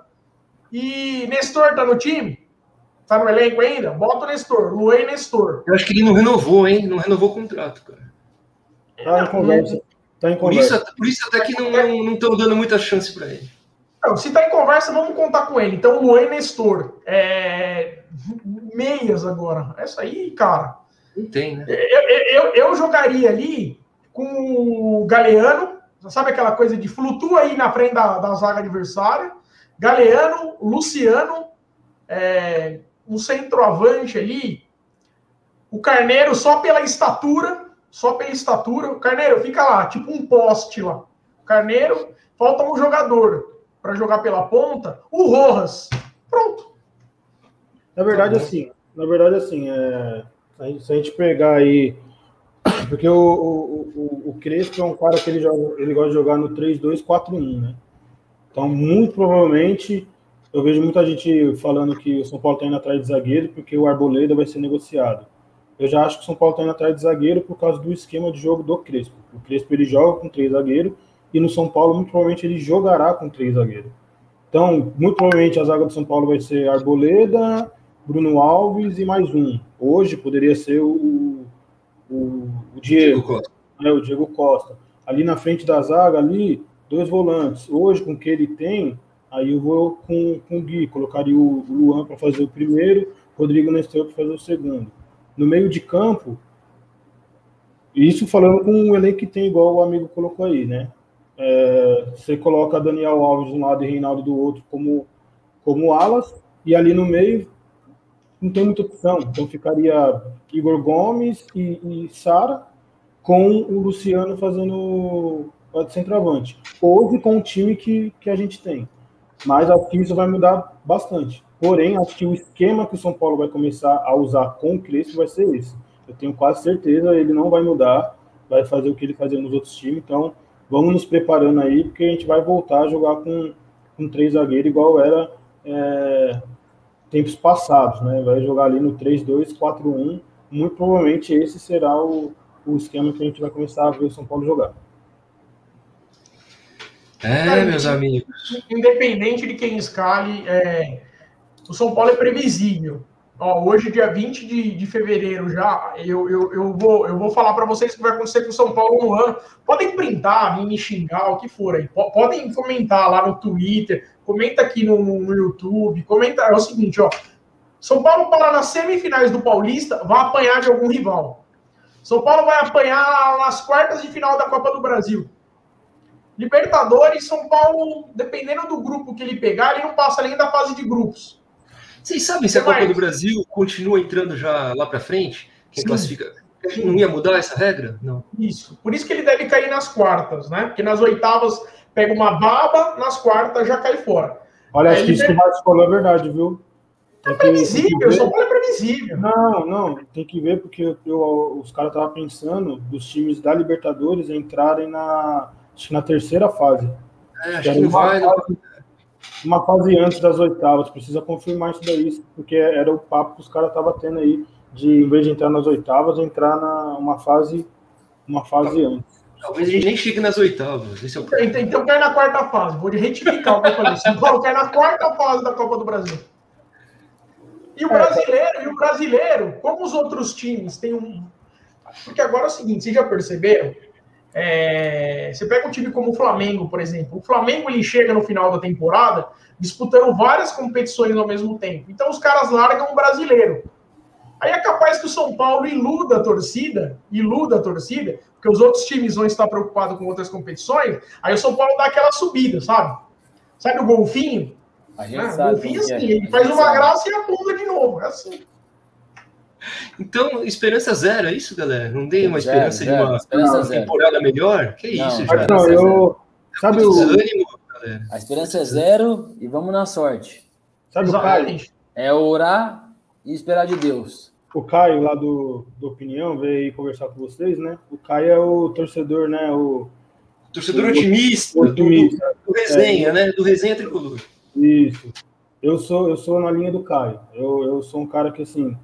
e Nestor tá no time? Tá no elenco ainda? Bota o Nestor. Luan e Nestor. Eu acho que ele não renovou, hein? Não renovou o contrato, cara. Tá em conversa. Tá em conversa. Por isso, por isso até que não estão dando muita chance para ele. Não, se tá em conversa, vamos contar com ele. Então, Luan Nestor. É... Meias agora. Essa aí, cara. Não tem, né? Eu, eu, eu jogaria ali com o Galeano. Sabe aquela coisa de flutua aí na frente da, da zaga adversária? Galeano, Luciano, é, um centroavante ali. O Carneiro só pela estatura, só pela estatura. O Carneiro fica lá, tipo um poste lá. Carneiro, falta um jogador para jogar pela ponta, o Rojas. Pronto. Na verdade, tá assim, na verdade, assim, é, se a gente pegar aí. Porque o, o, o, o Crespo é um cara que ele, joga, ele gosta de jogar no 3-2-4-1, né? Então, muito provavelmente, eu vejo muita gente falando que o São Paulo está indo atrás de zagueiro porque o Arboleda vai ser negociado. Eu já acho que o São Paulo está indo atrás de zagueiro por causa do esquema de jogo do Crespo. O Crespo ele joga com três zagueiros e no São Paulo, muito provavelmente, ele jogará com três zagueiros. Então, muito provavelmente a zaga do São Paulo vai ser Arboleda, Bruno Alves e mais um. Hoje poderia ser o, o, o Diego, Diego Costa. É, o Diego Costa. Ali na frente da zaga, ali, dois volantes. Hoje, com o que ele tem, aí eu vou com, com o Gui. Colocaria o, o Luan para fazer o primeiro, Rodrigo Nestor para fazer o segundo. No meio de campo, isso falando com um elenco que tem, igual o amigo colocou aí, né? É, você coloca Daniel Alves de um lado e Reinaldo do outro como, como alas, e ali no meio não tem muita opção. Então ficaria Igor Gomes e, e Sara com o Luciano fazendo de centroavante. Hoje com o time que, que a gente tem. Mas acho que isso vai mudar bastante. Porém, acho que o esquema que o São Paulo vai começar a usar com o Crespo vai ser esse. Eu tenho quase certeza, ele não vai mudar, vai fazer o que ele fazia nos outros times. Então, vamos nos preparando aí, porque a gente vai voltar a jogar com, com três zagueiros igual era é, tempos passados, né? Vai jogar ali no 3-2-4-1. Muito provavelmente esse será o, o esquema que a gente vai começar a ver o São Paulo jogar. É, meus amigos. Independente de quem escale, é, o São Paulo é previsível. Ó, hoje, dia 20 de, de fevereiro, já, eu, eu, eu, vou, eu vou falar para vocês o que vai acontecer com o São Paulo no ano. Podem printar, me xingar, o que for aí. Podem comentar lá no Twitter, comenta aqui no, no YouTube, comenta. É o seguinte, ó. São Paulo para nas semifinais do Paulista, vai apanhar de algum rival. São Paulo vai apanhar nas quartas de final da Copa do Brasil. Libertadores, São Paulo, dependendo do grupo que ele pegar, ele não passa nem da fase de grupos. Vocês sabem se a Copa do Brasil continua entrando já lá para frente? Quem Sim. classifica? Não ia mudar essa regra? Não. Isso. Por isso que ele deve cair nas quartas, né? Porque nas oitavas pega uma baba, nas quartas já cai fora. Olha, acho que isso que o Marcos falou é verdade, viu? É previsível, São Paulo é previsível. Não, não, tem que ver porque eu, os caras estavam pensando dos times da Libertadores entrarem na, acho que na terceira fase. É, acho que não vai. Fase, uma fase antes das oitavas, precisa confirmar isso daí, porque era o papo que os caras estavam tendo aí, de em vez de entrar nas oitavas, entrar na uma fase, uma fase antes. Talvez a gente nem chegue nas oitavas. Esse é o então, então cai na quarta fase. Vou retificar o que eu falei. São Paulo cai na quarta fase da Copa do Brasil. E o brasileiro, e o brasileiro, como os outros times têm um. Porque agora é o seguinte, vocês já perceberam? É, você pega um time como o Flamengo, por exemplo. O Flamengo ele chega no final da temporada disputando várias competições ao mesmo tempo. Então os caras largam o brasileiro. Aí é capaz que o São Paulo iluda a torcida, iluda a torcida, porque os outros times vão estar preocupados com outras competições. Aí o São Paulo dá aquela subida, sabe? Sabe o golfinho? A gente ah, sabe o golfinho assim, é. ele faz uma sabe. graça e apula de novo. É assim. Então, esperança zero, é isso, galera? Não tem uma zero, esperança zero, de uma, esperança temporada zero. melhor? Que não, isso, já? Não, eu... Sabe o... Desânimo, a esperança é zero e vamos na sorte. Sabe o Caio? É orar e esperar de Deus. O Caio, lá do, do Opinião, veio conversar com vocês, né? O Caio é o torcedor, né? O, torcedor o, otimista, otimista. Do, do, do resenha, é. né? Do resenha tricolor. Isso. Eu sou, eu sou na linha do Caio. Eu, eu sou um cara que, assim,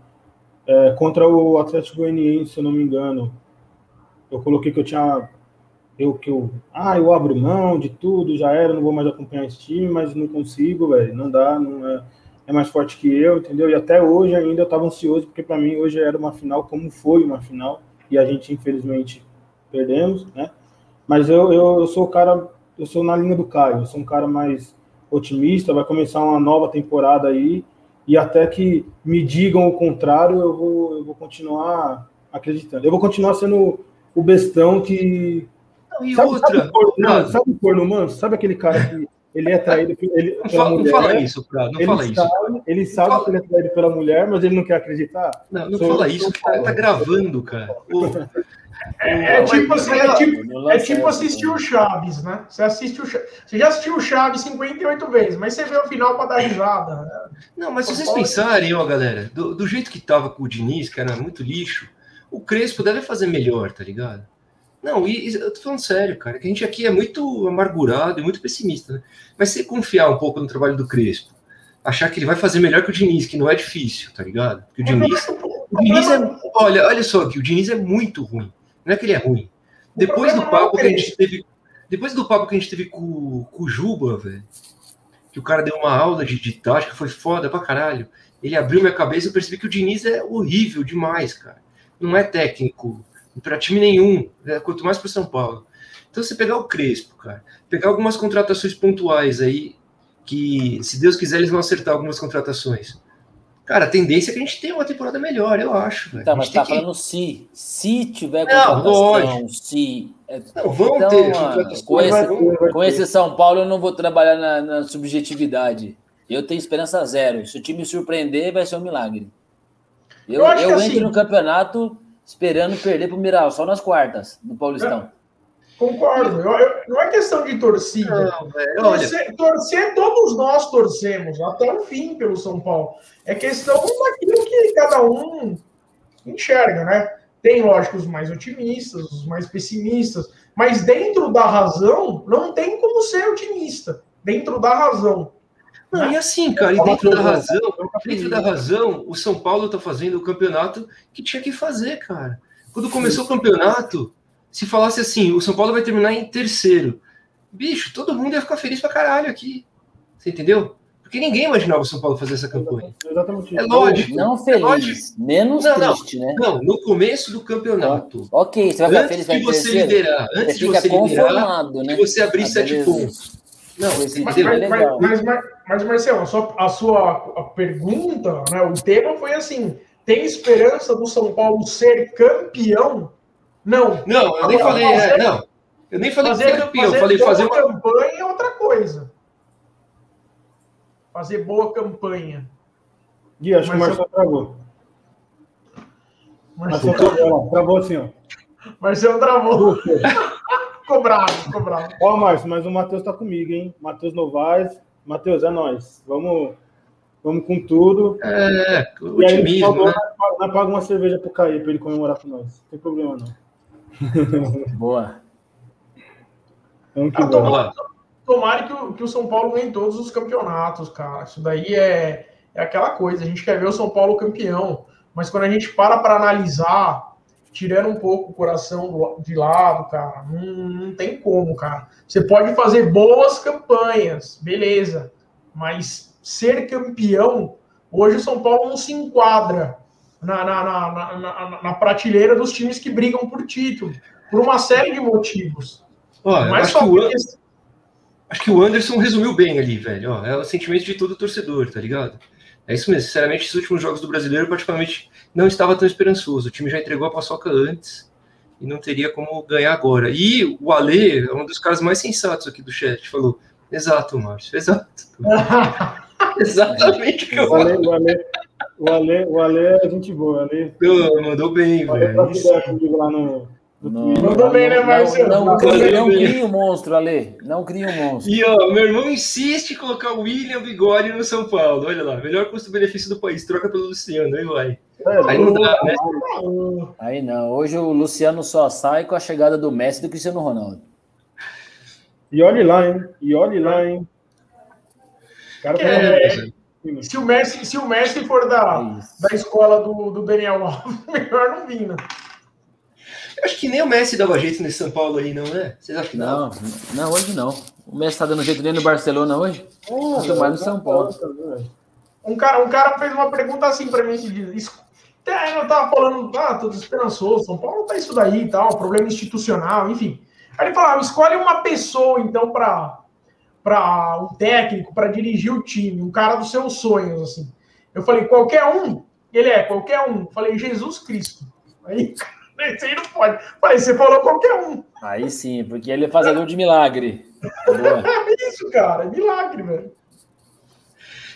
é, contra o Atlético Goianiense, se eu não me engano, eu coloquei que eu tinha. Eu, que eu, ah, eu abro mão de tudo, já era, não vou mais acompanhar esse time, mas não consigo, velho, não dá, não é, é mais forte que eu, entendeu? E até hoje ainda eu estava ansioso, porque para mim hoje era uma final, como foi uma final, e a gente infelizmente perdemos, né? Mas eu, eu, eu sou o cara, eu sou na linha do Caio, eu sou um cara mais otimista, vai começar uma nova temporada aí, e até que me digam o contrário, eu vou, eu vou continuar acreditando. Eu vou continuar sendo o bestão que. Não, e sabe, outra. Sabe o, corno, sabe o corno manso? Sabe aquele cara que ele é traído ele, não pela fala, mulher? Não fala isso, Prado, não ele fala sabe, isso. Ele sabe fala... que ele é traído pela mulher, mas ele não quer acreditar. Não, não Sou fala isso, que tá, tá gravando, cara. É, é, tipo, assim, é, tipo, é tipo assistir o Chaves, né? Você assiste o Chaves. Você já assistiu o Chaves 58 vezes, mas você vê o final para dar risada. Né? Não, mas se vocês pensarem, ó, galera, do, do, jeito que tava com o Diniz, que era muito lixo, o Crespo deve fazer melhor, tá ligado? Não, e, eu tô falando sério, cara, que a gente aqui é muito amargurado e muito pessimista, né? Mas se confiar um pouco no trabalho do Crespo, achar que ele vai fazer melhor que o Diniz, que não é difícil, tá ligado? Porque o Diniz. O Diniz é. Olha, olha só aqui, o Diniz é muito ruim. Não é que ele é ruim. Depois do é papo que a gente teve. Depois do papo que a gente teve com, com o Juba, velho, que o cara deu uma aula de, de tática, foi foda pra caralho. Ele abriu minha cabeça e eu percebi que o Diniz é horrível demais, cara. Não é técnico para time nenhum, né? quanto mais para São Paulo. Então, você pegar o Crespo, cara, pegar algumas contratações pontuais aí, que se Deus quiser eles vão acertar algumas contratações. Cara, a tendência é que a gente tenha uma temporada melhor, eu acho. Tá, mas tá que... falando se. Se tiver contratação, não, se. É, não, vão então, ter. Mano, com, esse, com esse São Paulo, eu não vou trabalhar na, na, subjetividade. Eu tenho esperança zero. Se o time surpreender, vai ser um milagre. Eu, eu, eu entro assim... no campeonato esperando perder para o Miral, só nas quartas, no Paulistão. Concordo. Eu, eu, não é questão de torcida. Não, torcer, torcer, todos nós torcemos até o fim pelo São Paulo. É questão daquilo que cada um enxerga, né? Tem, lógico, os mais otimistas, os mais pessimistas, mas dentro da razão, não tem como ser otimista. Dentro da razão. Não, e assim, cara, e dentro da razão, dentro da razão, o São Paulo tá fazendo o campeonato que tinha que fazer, cara. Quando começou o campeonato, se falasse assim, o São Paulo vai terminar em terceiro. Bicho, todo mundo ia ficar feliz pra caralho aqui. Você entendeu? Porque ninguém imaginava o São Paulo fazer essa campanha. Exatamente. É lógico. Não É feliz, lógico. menos Não, não. triste, né? Não, no começo do campeonato. Ok, você vai ficar Antes feliz vai de você terceiro? liderar, Você antes de fica você liderar, né? que você abrir Ah, sete beleza. pontos. Não, Mas, é mas, legal. mas, mas, mas, Marcelo, a sua, a sua a pergunta, né, o tema foi assim: tem esperança do São Paulo ser campeão? Não. Não, eu nem Agora, falei, é, fazer- não. Eu nem falei Fazer, ser campeão, eu fazer falei boa fazer uma. campanha é outra coisa. Fazer boa campanha. Gui, acho que o Marcelo travou. Marcelo, Marcelo travou, travou assim, ó. Marcelo travou. ficou bravo, ficou bravo. Ó, Márcio, mas o Matheus tá comigo, hein? Matheus Novaes. Matheus, é nóis. Vamos, vamos com tudo. É, E aí, otimismo, favor, né? nós nós paga uma cerveja pro Caí pra ele comemorar com nós. Não tem problema, não. Boa. Vamos que Ah, lá. Tomara que o, que o São Paulo ganhe todos os campeonatos, cara. Isso daí é, é aquela coisa. A gente quer ver o São Paulo campeão. Mas quando a gente para para analisar, tirando um pouco o coração de lado, cara, não, não tem como, cara. Você pode fazer boas campanhas, beleza. Mas ser campeão, hoje o São Paulo não se enquadra na, na, na, na, na- prateleira dos times que brigam por título. Por uma série de motivos. Eu Mas acho, que só porque acho que o Anderson resumiu bem ali, velho. Ó, é o sentimento de todo torcedor, tá ligado? É isso mesmo. Sinceramente, esses últimos jogos do brasileiro, particularmente, não estava tão esperançoso. O time já entregou a paçoca antes e não teria como ganhar agora. E o Ale é um dos caras mais sensatos aqui do chat. Falou: Exato, Márcio, exato. Exatamente o que eu O Ale, o Ale, o Ale, o Ale é gente boa. O Ale, Pô, Mandou bem, velho. comigo lá no Não. Mandou bem, né, Marcelo? Não, não, crie, não bem. crie um monstro, Ale. Não crie um monstro. E ó, meu irmão insiste em colocar o William Bigode no São Paulo. Olha lá, melhor custo-benefício do país. Troca pelo Luciano, aí vai. É, Aí não dá, né? Aí não. Hoje o Luciano só sai com a chegada do Messi do Cristiano Ronaldo. E olhe lá, hein? E olhe lá, hein? O cara tá É. Se o Messi, se o Messi for da, É da escola do, do Daniel Alves, melhor não vir, né? Eu acho que nem o Messi dava jeito nesse São Paulo aí, não, né? Vocês acham que não? Não, não, hoje não. O Messi tá dando jeito nem no Barcelona hoje. Muito mais no São Paulo. Um cara, um cara fez uma pergunta assim pra mim diz, até eu tava falando, ah, tô esperançoso, São Paulo tá isso daí e tal, problema institucional, enfim. Aí ele falou, ah, escolhe uma pessoa, então, para para um técnico, para dirigir o time, um cara dos seus sonhos, assim. Eu falei, qualquer um? Ele é, qualquer um. Eu falei, Jesus Cristo. Aí, esse aí não pode. Falei, você falou qualquer um. Aí sim, porque ele é fazedor de milagre. É isso, cara, é milagre, velho.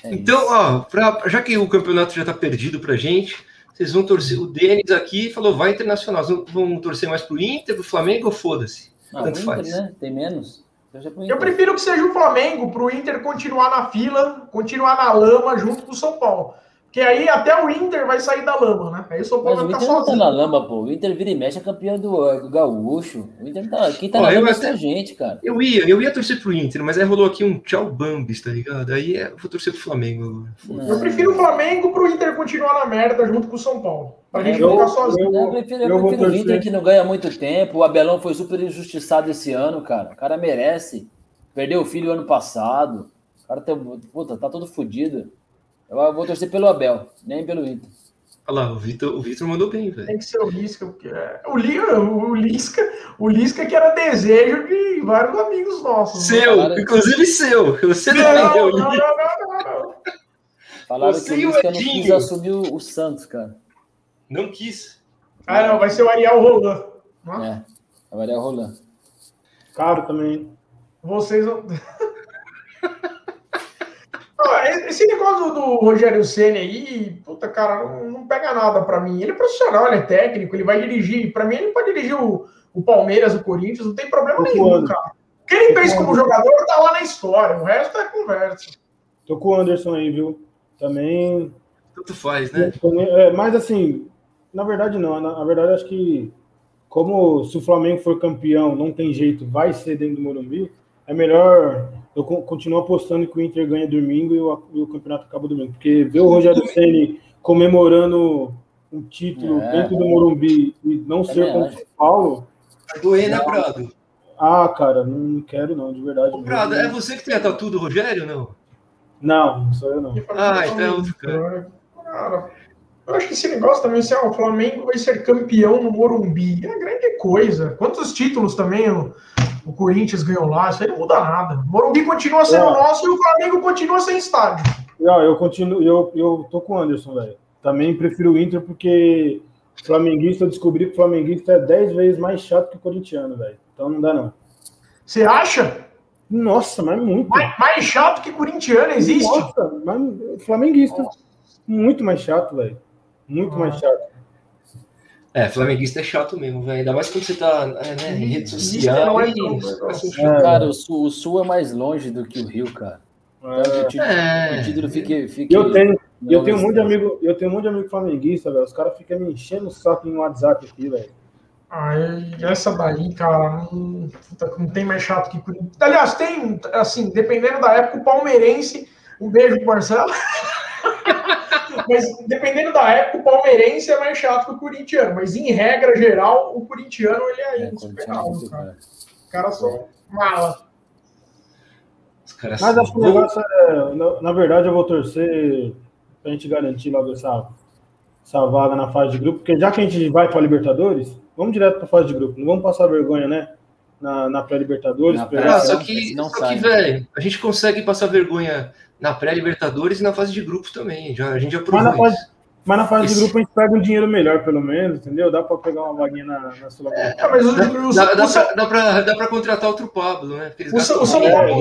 É Então, isso. ó, pra- já que o campeonato já tá perdido pra gente, vocês vão torcer. O Denis aqui falou, vai internacional. Vocês vão torcer mais pro Inter, pro Flamengo ou foda-se? Não, tanto Inter, faz. né? Tem menos. Pro Eu prefiro que seja o Flamengo para o Inter continuar na fila, continuar na lama junto com o São Paulo. Porque aí até o Inter vai sair da lama, né? Aí o São Mas Paulo o vai Inter ficar não tá sozinho. na lama, pô. O Inter vira e mexe é campeão do, do Gaúcho. O Inter tá. Quem tá Ó, na lama é até- a gente, cara. Eu ia, eu ia torcer pro Inter, mas aí rolou aqui um tchau Bambis, tá ligado? Aí é, eu vou torcer pro Flamengo agora. Eu prefiro o Flamengo para o Inter continuar na merda junto com o São Paulo. Pra gente Eu- ficar sozinho. eu- Eu prefiro, eu prefiro o. Inter que não ganha muito tempo. O Abelão foi super injustiçado esse ano, cara. O cara merece. Perdeu o filho ano passado. O cara tá, puta, tá todo fodido. Eu vou torcer pelo Abel, nem pelo Inter. Olha lá, o Vitor, o Vitor mandou bem, velho. Tem que ser o Lisca. Porque é... o, Li- o Lisca. O Lisca que era desejo de vários amigos nossos. né? Seu, Falaram- inclusive seu. Você não, Não, eu não, não, não, não, não. Falaram Você que o o Lisca não Edinho. quis assumir o, o Santos, cara. Não quis. Ah, não, vai ser o Ariel Roland. não é? É. É o Roland. Caro também. Vocês vão. Esse negócio do Rogério Senna aí, puta, cara, não, não pega nada pra mim. Ele é profissional, ele é técnico, ele vai dirigir. Pra mim, ele pode dirigir o, o Palmeiras, o Corinthians, não tem problema Tô nenhum, cara. O que ele fez como jogador tá lá na história, o resto é conversa. Tô com o Anderson aí, viu? Também. Tanto faz, né? É, mas assim, na verdade não. Na, na verdade, acho que como se o Flamengo for campeão, não tem jeito, vai ser dentro do Morumbi, é melhor eu continuo apostando que o Inter ganha domingo e o, e o campeonato acaba domingo. Porque ver o Rogério Ceni comemorando um título é. dentro do Morumbi e não é ser contra o São Paulo. Vai doer, né, Prado? Ah, cara, não quero não, de verdade. Ô, Prado, é você que tem a tatu do Rogério, não? Não, não sou eu não. Ah, então é outro cara. Cara, eu acho que esse negócio também, se o Flamengo vai ser campeão no Morumbi, é grande coisa. Quantos títulos também o, o Corinthians ganhou lá, isso aí não muda nada. O Morumbi continua sendo é. nosso e o Flamengo continua sem estádio. Não, eu continuo, eu, eu tô com o Anderson, velho. Também prefiro o Inter porque flamenguista, eu descobri que o flamenguista é 10 vezes mais chato que o corintiano, velho. Então não dá, não. Você acha? Nossa, mas muito. Mais, mais chato que corintiano existe? Nossa, mas flamenguista. Nossa. Muito mais chato, velho. Muito ah. mais chato. É, flamenguista é chato mesmo, velho. Ainda mais quando você tá né, em rede social. É, é, cara, o sul, o sul, é mais longe do que o Rio, cara. É. O, título, é. o título fique, fique eu tenho, eu tenho um monte de amigo, eu tenho um monte de amigo flamenguista, velho. Os caras ficam me enchendo o saco em WhatsApp aqui, velho. Ah, essa daí, cara, não, não tem mais chato que Corinthians. Aliás, tem, assim, dependendo da época, o palmeirense. Um beijo pro Marcelo. mas dependendo da época, o palmeirense é mais chato que o corintiano. Mas em regra geral, o corintiano ele é, é insuperável, cara. Os caras são mala. Mas acho que o negócio é. Na, na, verdade, eu vou torcer pra gente garantir logo essa, essa vaga na fase de grupo, porque já que a gente vai para Libertadores, vamos direto para fase de grupo. Não vamos passar vergonha, né? Na, na pré-Libertadores. Pré ah, só que, não só que velho, a gente consegue passar vergonha na pré-Libertadores e na fase de grupos também. Já, a gente já provou mas na fase, mas na fase Esse... de grupo a gente pega um dinheiro melhor, pelo menos, entendeu? Dá para pegar uma vaguinha na, na sul é, mas o, dá, pra contratar outro Pablo, né? O, o, São Paulo,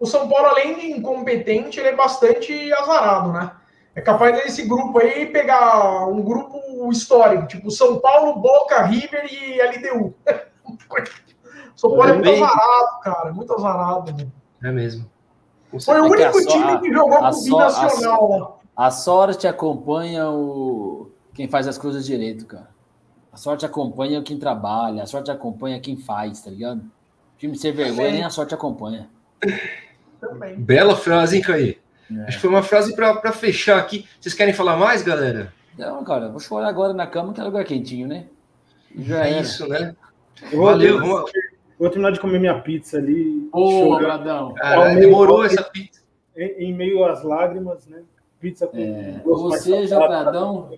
o São Paulo, além de incompetente, ele é bastante azarado, né? É capaz desse grupo aí pegar um grupo histórico, tipo São Paulo, Boca, River e LDU. São Paulo é muito azarado, cara, muito azarado. Né? É mesmo. Foi o único so time que jogou com o binacional. A, a sorte acompanha o quem faz as coisas direito, cara. A sorte acompanha quem trabalha, a sorte acompanha quem faz, tá ligado? O time ser vergonha, nem a sorte acompanha. Também. Bela frase, hein, Caí? É. Acho que foi uma frase para fechar aqui. Vocês querem falar mais, galera? Não, cara, vou chorar agora na cama, que é lugar quentinho, né? Já é era. isso, né? Valeu, vamos. Vou terminar de comer minha pizza ali. Ô, Bradão. demorou essa pizza. Em, em, meio às lágrimas, né? Pizza com. É. Ou seja, Bradão,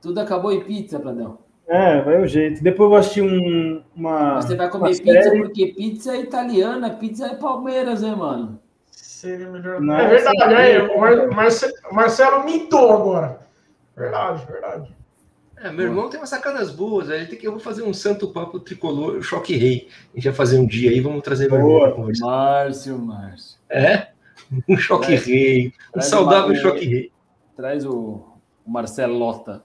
tudo acabou em pizza, Bradão. É, vai o jeito. Depois eu vou assistir um, uma. Você vai comer pizza série. porque pizza é italiana, pizza é Palmeiras, né, mano? Seria melhor. Não, é verdade, é, o Marcelo, Marcelo mitou agora. Verdade, verdade. É, meu irmão tem umas sacadas boas. Ele tem que, eu vou fazer um santo papo tricolor, choque rei. A gente vai fazer um dia aí, vamos trazer meu irmão conversar. Márcio, Márcio. É? Um choque traz, rei. Um saudável choque rei. Traz o, o Marcelo Lota.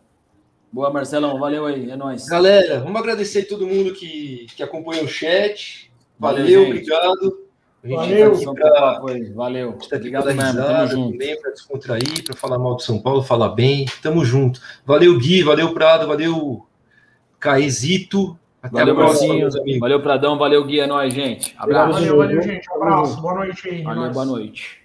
Boa, Marcelão. Valeu aí. É nóis. Galera, vamos agradecer a todo mundo que, que acompanha o chat. Valeu, Valeu obrigado. Valeu, pra, valeu. Tá Obrigado tamo junto. Também para descontrair, para falar mal de São Paulo, falar bem. Tamo junto. Valeu, Gui, valeu, Prado, valeu, Caizito. Até valeu, a próxima, Valeu, Pradão, valeu, Gui, é nóis, gente. Abraço. Valeu, valeu, gente. Abraço. Boa noite aí. Valeu, boa noite.